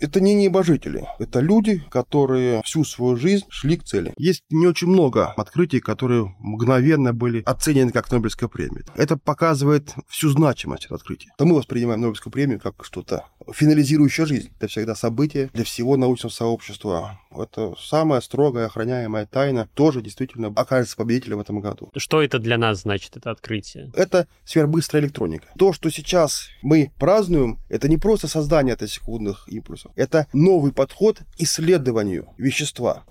Это не небожители. Это люди, которые всю свою жизнь шли к цели. Есть не очень много открытий, которые мгновенно были оценены как Нобелевская премия. Это показывает всю значимость этого открытия. То мы воспринимаем Нобелевскую премию как что-то финализирующее жизнь. Это всегда событие для всего научного сообщества. Это самая строгая охраняемая тайна тоже действительно окажется победителем в этом году. Что это для нас значит, это открытие? Это сверхбыстрая электроника. То, что сейчас мы празднуем, это не просто создание атосекундных импульсов, это новый подход к исследованию вещества.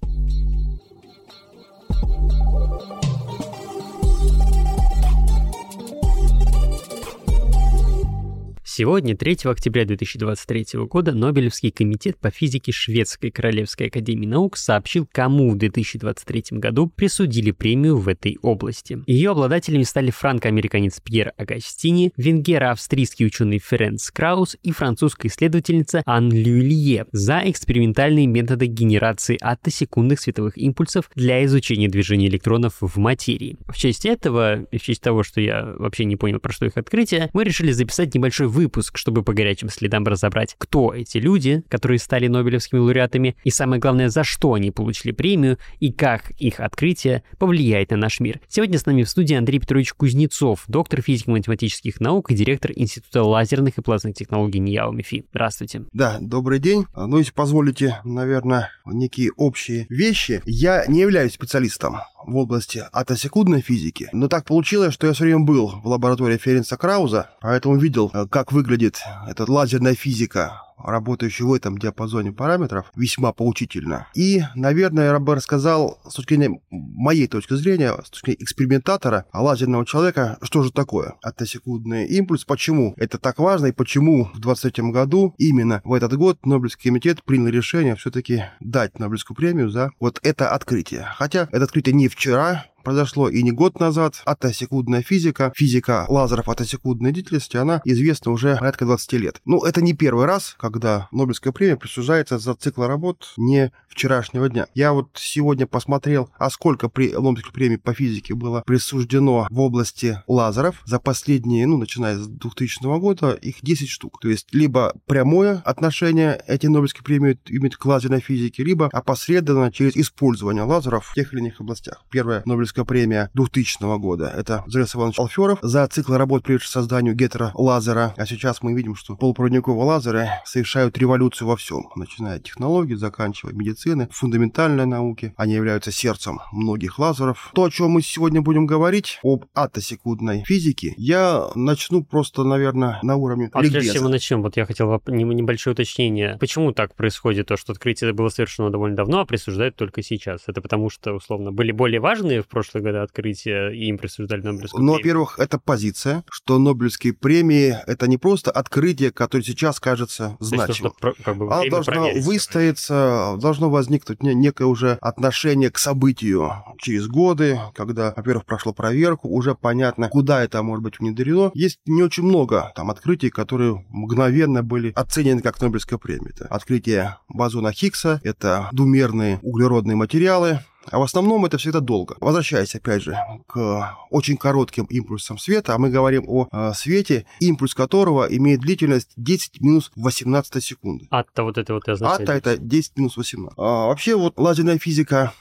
Сегодня, 3 октября 2023 года, Нобелевский комитет по физике Шведской Королевской Академии Наук сообщил, кому в 2023 году присудили премию в этой области. Ее обладателями стали франко-американец Пьер Агастини, венгеро-австрийский ученый Ференц Краус и французская исследовательница Ан Люилье за экспериментальные методы генерации атосекундных световых импульсов для изучения движения электронов в материи. В честь этого, и в честь того, что я вообще не понял, про что их открытие, мы решили записать небольшой выпуск выпуск, чтобы по горячим следам разобрать, кто эти люди, которые стали Нобелевскими лауреатами, и самое главное, за что они получили премию, и как их открытие повлияет на наш мир. Сегодня с нами в студии Андрей Петрович Кузнецов, доктор физико-математических наук и директор Института лазерных и плазменных технологий НИЯО МИФИ. Здравствуйте. Да, добрый день. Ну, если позволите, наверное, некие общие вещи. Я не являюсь специалистом в области атосекундной физики, но так получилось, что я все время был в лаборатории Ференца Крауза, поэтому видел, как выглядит эта лазерная физика работающий в этом диапазоне параметров, весьма поучительно. И, наверное, я бы рассказал с точки зрения моей точки зрения, с точки зрения экспериментатора, лазерного человека, что же такое атосекундный импульс, почему это так важно и почему в 23 году, именно в этот год, Нобелевский комитет принял решение все-таки дать Нобелевскую премию за вот это открытие. Хотя это открытие не вчера, произошло и не год назад. Атосекундная физика, физика лазеров атосекундной деятельности, она известна уже порядка 20 лет. Ну, это не первый раз, когда Нобелевская премия присуждается за цикл работ не вчерашнего дня. Я вот сегодня посмотрел, а сколько при Нобелевской премии по физике было присуждено в области лазеров за последние, ну, начиная с 2000 года, их 10 штук. То есть либо прямое отношение эти Нобелевские премии имеют к лазерной физике, либо опосредованно через использование лазеров в тех или иных областях. Первая Нобелевская Нобелевская премия 2000 года. Это Зарис Иванович Алферов за цикл работ, приведший к созданию гетеролазера. А сейчас мы видим, что полупроводниковые лазеры совершают революцию во всем, начиная от технологий, заканчивая медицины, фундаментальной науки. Они являются сердцем многих лазеров. То, о чем мы сегодня будем говорить, об атосекундной физике, я начну просто, наверное, на уровне а прежде чем мы начнем, вот я хотел небольшое уточнение. Почему так происходит, то, что открытие было совершено довольно давно, а присуждают только сейчас? Это потому что, условно, были более важные в прошлом прошлые годы открытия, и им присуждали Нобелевскую ну, во-первых, это позиция, что Нобелевские премии — это не просто открытие, которое сейчас кажется значимым. Есть, как бы, Оно должно выстояться, должно возникнуть некое уже отношение к событию через годы, когда, во-первых, прошло проверку, уже понятно, куда это может быть внедрено. Есть не очень много там открытий, которые мгновенно были оценены как Нобелевская премия. Это открытие бозона Хиггса, это двумерные углеродные материалы, а в основном это всегда долго. Возвращаясь, опять же, к очень коротким импульсам света, а мы говорим о э, свете, импульс которого имеет длительность 10 минус 18 секунды. Атта вот это вот означает. Атта это 10 минус 18. А, вообще вот лазерная физика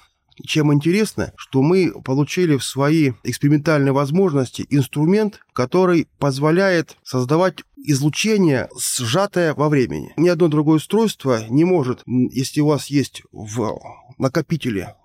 чем интересно, что мы получили в свои экспериментальные возможности инструмент, который позволяет создавать излучение, сжатое во времени. Ни одно другое устройство не может, если у вас есть в накопителе,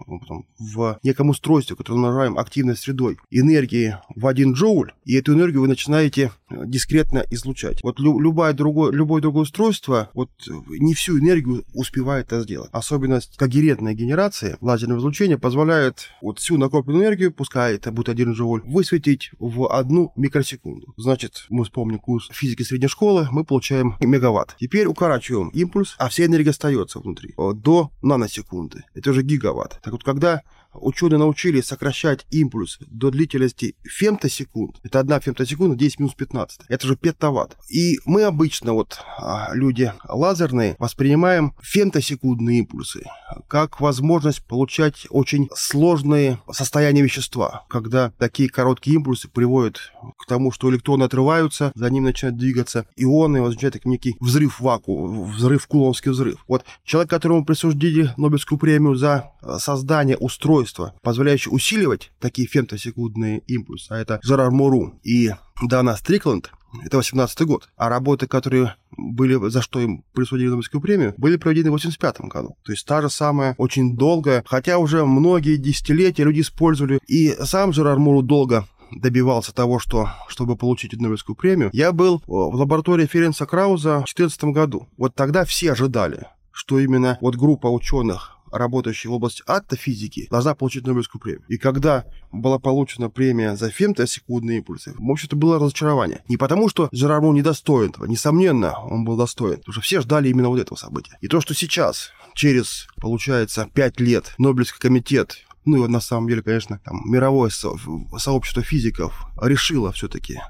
в неком устройстве, которое мы называем активной средой, энергии в 1 джоуль, и эту энергию вы начинаете э, дискретно излучать. Вот лю- любое, другое, любое другое устройство вот не всю энергию успевает это сделать. Особенность когерентной генерации лазерного излучения позволяет вот всю накопленную энергию, пускай это будет 1 джоуль, высветить в одну микросекунду. Значит, мы вспомним курс физики средней школы, мы получаем мегаватт. Теперь укорачиваем импульс, а вся энергия остается внутри до наносекунды. Это уже гигаватт. Так вот, когда ученые научились сокращать импульс до длительности фемтосекунд, это одна фемтосекунда 10 минус 15, это же петаватт. И мы обычно, вот а, люди лазерные, воспринимаем фемтосекундные импульсы как возможность получать очень сложные состояния вещества, когда такие короткие импульсы приводят к тому, что электроны отрываются, за ним начинают двигаться ионы, возникает как некий взрыв вакуума, взрыв, кулонский взрыв. Вот человек, которому присудили Нобелевскую премию за э, создание устройства, позволяющего усиливать такие фемтосекундные импульсы, а это Жерар Муру и Дана Стрикленд, это 18 год. А работы, которые были, за что им присудили Нобелевскую премию, были проведены в 85 году. То есть та же самая, очень долгая, хотя уже многие десятилетия люди использовали, и сам Жерар Муру долго добивался того, что, чтобы получить Нобелевскую премию, я был в лаборатории Ференца Крауза в 2014 году. Вот тогда все ожидали, что именно вот группа ученых работающая в области аттофизики, должна получить Нобелевскую премию. И когда была получена премия за фемтосекундные импульсы, в общем-то, было разочарование. Не потому, что Жерар Мун недостоин этого, несомненно, он был достоин, потому что все ждали именно вот этого события. И то, что сейчас, через, получается, пять лет, Нобелевский комитет ну и на самом деле, конечно, там, мировое со- сообщество физиков решило все-таки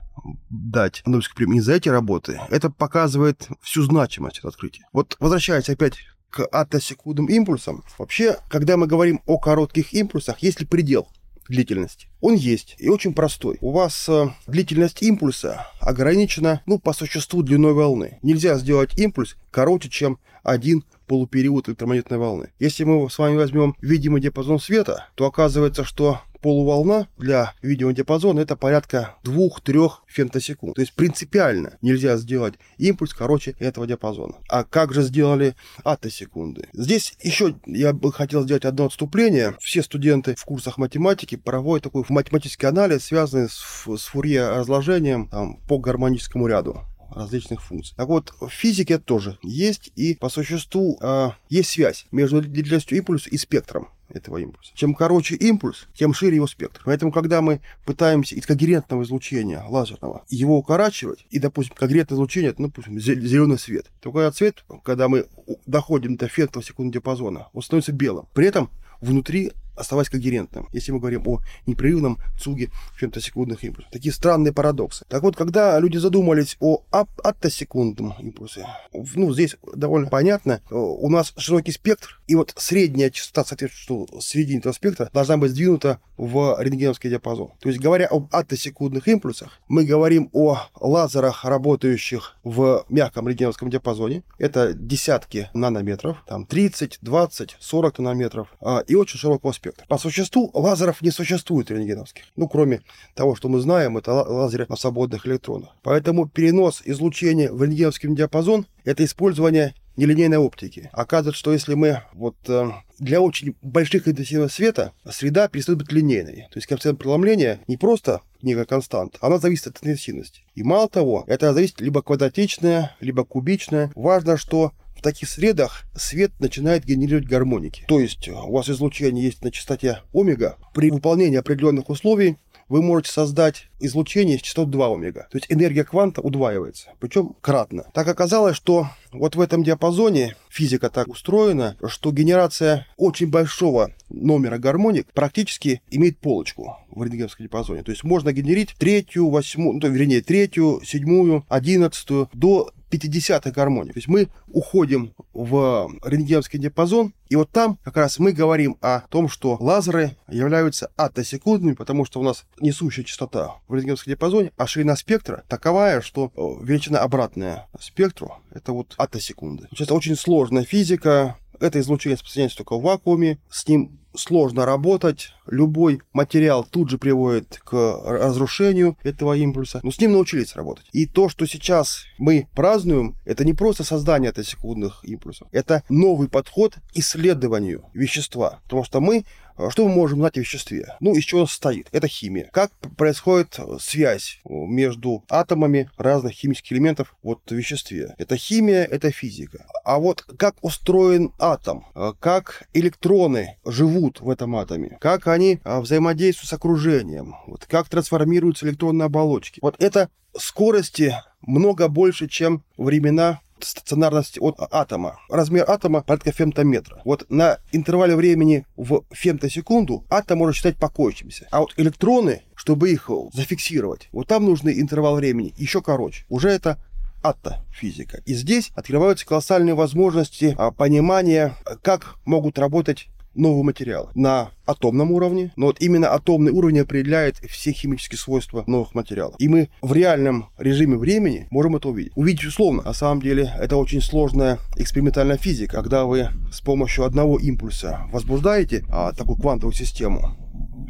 дать Нобелевскую премию не за эти работы, это показывает всю значимость этого открытия. Вот возвращаясь опять к атосекундным импульсам. Вообще, когда мы говорим о коротких импульсах, есть ли предел длительности? Он есть и очень простой. У вас э, длительность импульса ограничена, ну, по существу длиной волны. Нельзя сделать импульс короче, чем один полупериод электромагнитной волны. Если мы с вами возьмем видимый диапазон света, то оказывается, что полуволна для видимого диапазона это порядка 2-3 фемтосекунд. То есть принципиально нельзя сделать импульс короче этого диапазона. А как же сделали атосекунды? Здесь еще я бы хотел сделать одно отступление. Все студенты в курсах математики проводят такой математический анализ, связанный с, с фурье разложением там, по гармоническому ряду различных функций. Так вот, в физике тоже есть, и по существу э, есть связь между длительностью импульса и спектром этого импульса. Чем короче импульс, тем шире его спектр. Поэтому, когда мы пытаемся из когерентного излучения лазерного его укорачивать, и, допустим, когерентное излучение, ну, допустим, зеленый свет, то когда цвет, когда мы доходим до фемтосекундного диапазона, он становится белым. При этом внутри оставаясь когерентным, если мы говорим о непрерывном цуге фемтосекундных импульсов. Такие странные парадоксы. Так вот, когда люди задумались о аттосекундном импульсе, ну, здесь довольно понятно, у нас широкий спектр, и вот средняя частота, соответственно, середине этого спектра должна быть сдвинута в рентгеновский диапазон. То есть, говоря об аттосекундных импульсах, мы говорим о лазерах, работающих в мягком рентгеновском диапазоне. Это десятки нанометров, там 30, 20, 40 нанометров, а, и очень широкого спектра. По существу лазеров не существует рентгеновских. Ну, кроме того, что мы знаем, это лазеры на свободных электронах. Поэтому перенос излучения в рентгеновский диапазон – это использование нелинейной оптики. Оказывается, что если мы вот э, для очень больших интенсивных света среда перестает быть линейной. То есть коэффициент преломления не просто некая константа, она зависит от интенсивности. И мало того, это зависит либо квадратичная, либо кубичная. Важно, что в таких средах свет начинает генерировать гармоники. То есть у вас излучение есть на частоте омега. При выполнении определенных условий вы можете создать излучение с частотой 2 омега. То есть энергия кванта удваивается, причем кратно. Так оказалось, что вот в этом диапазоне физика так устроена, что генерация очень большого номера гармоник практически имеет полочку в рентгеновском диапазоне. То есть можно генерить третью, восьмую, ну, вернее, третью, седьмую, одиннадцатую до 50-х гармоник. То есть мы уходим в рентгеновский диапазон, и вот там как раз мы говорим о том, что лазеры являются атосекундными, потому что у нас несущая частота в рентгеновском диапазоне, а ширина спектра таковая, что э, величина обратная спектру — это вот атосекунды. Это очень сложная физика, это излучение распространяется только в вакууме, с ним сложно работать, любой материал тут же приводит к разрушению этого импульса, но с ним научились работать. И то, что сейчас мы празднуем, это не просто создание секундных импульсов, это новый подход к исследованию вещества, потому что мы а что мы можем знать о веществе? Ну, из чего он состоит? Это химия. Как происходит связь между атомами разных химических элементов вот, в веществе? Это химия, это физика. А вот как устроен атом? Как электроны живут в этом атоме? Как они а, взаимодействуют с окружением? Вот как трансформируются электронные оболочки? Вот это скорости много больше, чем времена стационарности от атома. Размер атома порядка фемтометра. Вот на интервале времени в фемтосекунду атом может считать покоящимся. А вот электроны, чтобы их зафиксировать, вот там нужный интервал времени еще короче. Уже это атофизика. И здесь открываются колоссальные возможности а, понимания, как могут работать нового материала на атомном уровне, но вот именно атомный уровень определяет все химические свойства новых материалов. И мы в реальном режиме времени можем это увидеть. Увидеть условно. На самом деле это очень сложная экспериментальная физика, когда вы с помощью одного импульса возбуждаете а, такую квантовую систему,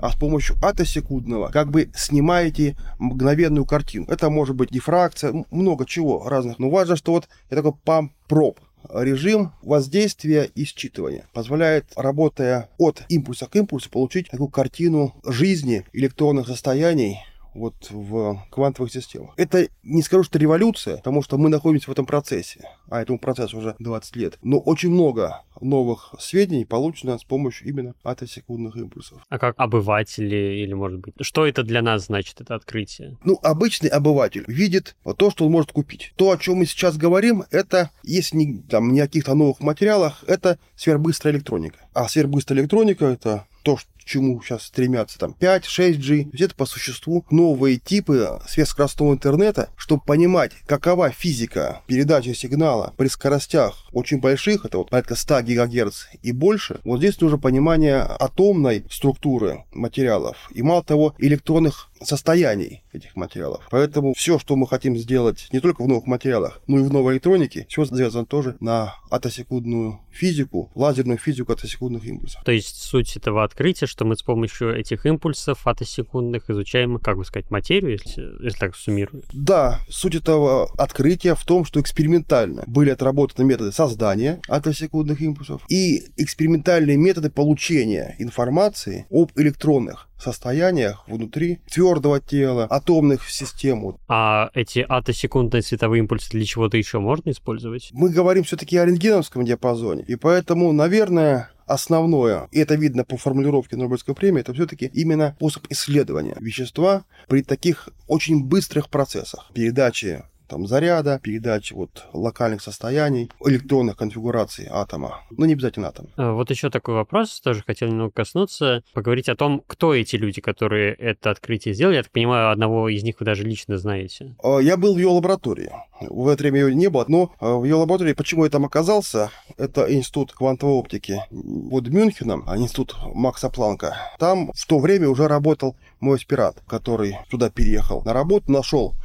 а с помощью атосекундного как бы снимаете мгновенную картину. Это может быть дифракция, много чего разных. Но важно, что вот это такой пам-проб режим воздействия и считывания. Позволяет, работая от импульса к импульсу, получить такую картину жизни электронных состояний вот в квантовых системах. Это не скажу, что революция, потому что мы находимся в этом процессе, а этому процессу уже 20 лет. Но очень много новых сведений получено с помощью именно атосекундных импульсов. А как обыватели или, может быть, что это для нас значит, это открытие? Ну, обычный обыватель видит то, что он может купить. То, о чем мы сейчас говорим, это, если не, там, не о каких-то новых материалах, это сверхбыстрая электроника. А сверхбыстрая электроника — это то, чему сейчас стремятся там 5, 6G. То это по существу новые типы сверхскоростного интернета, чтобы понимать, какова физика передачи сигнала при скоростях очень больших, это вот порядка 100 ГГц и больше. Вот здесь нужно понимание атомной структуры материалов и, мало того, электронных состояний этих материалов. Поэтому все, что мы хотим сделать не только в новых материалах, но и в новой электронике, все завязано тоже на атосекундную физику, лазерную физику атосекундных импульсов. То есть суть этого открытия, что мы с помощью этих импульсов атосекундных изучаем, как бы сказать, материю, если, если так суммирую? Да, суть этого открытия в том, что экспериментально были отработаны методы создания атосекундных импульсов и экспериментальные методы получения информации об электронных состояниях внутри твердого тела, атомных систем. А эти атосекундные световые импульсы для чего-то еще можно использовать? Мы говорим все-таки о рентгеновском диапазоне, и поэтому, наверное, основное, и это видно по формулировке Нобелевской премии, это все-таки именно способ исследования вещества при таких очень быстрых процессах передачи там, заряда, передачи вот локальных состояний, электронных конфигураций атома. Ну, не обязательно атом. А, вот еще такой вопрос, тоже хотел немного коснуться, поговорить о том, кто эти люди, которые это открытие сделали. Я так понимаю, одного из них вы даже лично знаете. А, я был в ее лаборатории. В это время ее не было, но а, в ее лаборатории, почему я там оказался, это институт квантовой оптики под Мюнхеном, институт Макса Планка. Там в то время уже работал мой аспирант, который туда переехал на работу, нашел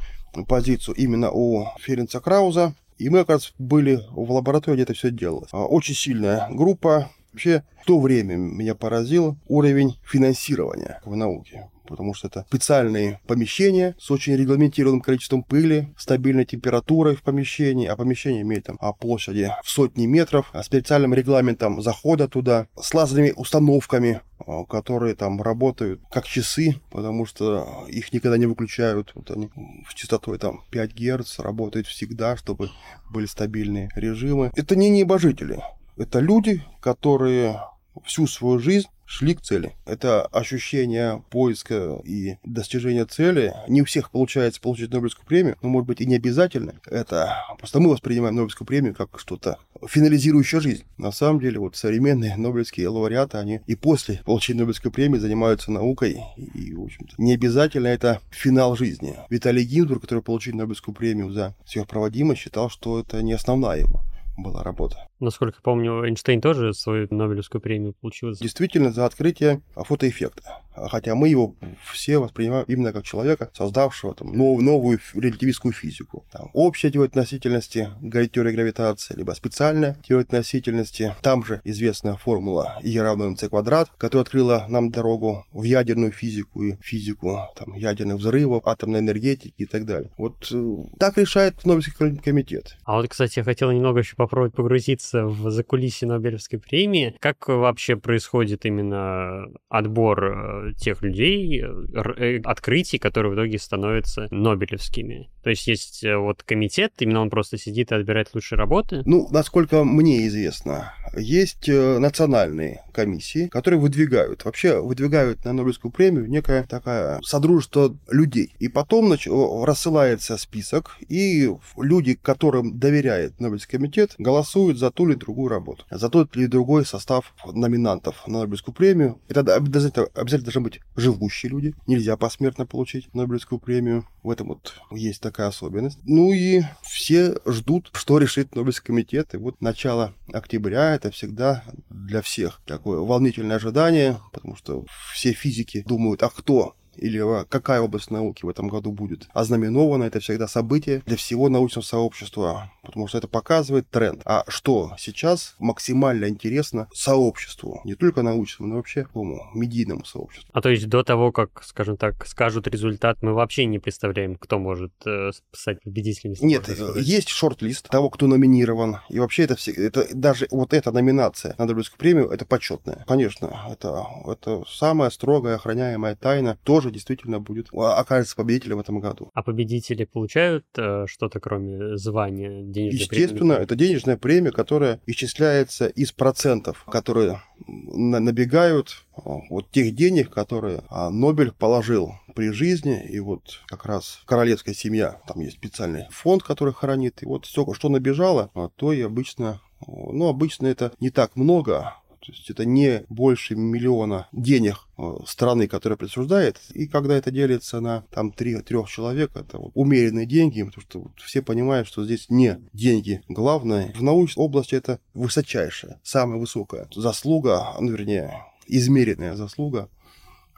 позицию именно у Ференца Крауза. И мы, оказывается, были в лаборатории, где это все делалось. А, очень сильная группа. Вообще, в то время меня поразил уровень финансирования в науке потому что это специальные помещения с очень регламентированным количеством пыли, стабильной температурой в помещении, а помещение имеет там о площади в сотни метров, а специальным регламентом захода туда, с лазерными установками, а, которые там работают как часы, потому что их никогда не выключают. Вот они с частотой там 5 Гц работают всегда, чтобы были стабильные режимы. Это не небожители. Это люди, которые всю свою жизнь шли к цели. Это ощущение поиска и достижения цели. Не у всех получается получить Нобелевскую премию, но, может быть, и не обязательно. Это просто мы воспринимаем Нобелевскую премию как что-то финализирующее жизнь. На самом деле, вот современные Нобелевские лауреаты, они и после получения Нобелевской премии занимаются наукой. И, в общем-то, не обязательно это финал жизни. Виталий Гинзбург, который получил Нобелевскую премию за сверхпроводимость, считал, что это не основная его была работа. Насколько помню, Эйнштейн тоже свою Нобелевскую премию получил. Действительно, за открытие фотоэффекта. Хотя мы его все воспринимаем именно как человека, создавшего там, нов, новую релятивистскую физику. Там, общая теория относительности, теория гравитации, либо специальная теория относительности. Там же известная формула E равно mc квадрат, которая открыла нам дорогу в ядерную физику и физику там, ядерных взрывов, атомной энергетики и так далее. Вот э, так решает Нобелевский комитет. А вот, кстати, я хотел немного еще попробовать погрузиться в закулисье Нобелевской премии. Как вообще происходит именно отбор э, тех людей, э, открытий, которые в итоге становятся Нобелевскими. То есть есть э, вот комитет, именно он просто сидит и отбирает лучшие работы? Ну, насколько мне известно, есть э, национальные комиссии, которые выдвигают, вообще выдвигают на Нобелевскую премию некое такое содружество людей. И потом нач... рассылается список, и люди, которым доверяет Нобелевский комитет, голосуют за ту или другую работу, за тот или другой состав номинантов на Нобелевскую премию. Это обязательно, обязательно должны быть живущие люди, нельзя посмертно получить Нобелевскую премию. В этом вот есть такая особенность. Ну и все ждут, что решит Нобелевский комитет. И вот начало октября это всегда для всех такое волнительное ожидание, потому что все физики думают, а кто или какая область науки в этом году будет ознаменована, это всегда событие для всего научного сообщества, потому что это показывает тренд. А что сейчас максимально интересно сообществу, не только научному, но вообще такому медийному сообществу. А то есть до того, как, скажем так, скажут результат, мы вообще не представляем, кто может э, стать победителем? Нет, есть шорт-лист того, кто номинирован, и вообще это, все, это даже вот эта номинация на Нобелевскую премию, это почетная. Конечно, это, это самая строгая охраняемая тайна, тоже тоже действительно будет окажется победителем в этом году. А победители получают э, что-то кроме звания денежной Естественно, премии? это денежная премия, которая исчисляется из процентов, которые набегают вот тех денег, которые а, Нобель положил при жизни, и вот как раз королевская семья, там есть специальный фонд, который хранит, и вот все, что набежало, а, то и обычно, ну, обычно это не так много, то есть это не больше миллиона денег э, страны, которая присуждает. И когда это делится на там три, трех человек, это вот умеренные деньги, потому что вот все понимают, что здесь не деньги главное. В научной области это высочайшая, самая высокая заслуга, ну, вернее, измеренная заслуга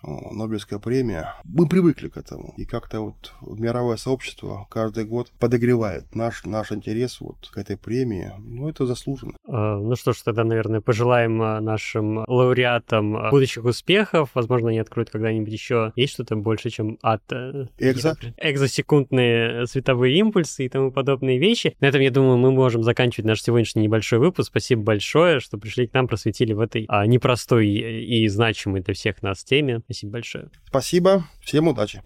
Нобелевская премия. Мы привыкли к этому. И как-то вот мировое сообщество каждый год подогревает наш, наш интерес вот к этой премии. Ну, это заслуженно. А, ну что ж, тогда, наверное, пожелаем а, нашим лауреатам а, будущих успехов. Возможно, они откроют когда-нибудь еще. Есть что-то больше, чем от... Э, Экзо? Экзосекундные световые импульсы и тому подобные вещи. На этом, я думаю, мы можем заканчивать наш сегодняшний небольшой выпуск. Спасибо большое, что пришли к нам, просветили в этой а, непростой и значимой для всех нас теме. Спасибо большое. Спасибо. Всем удачи.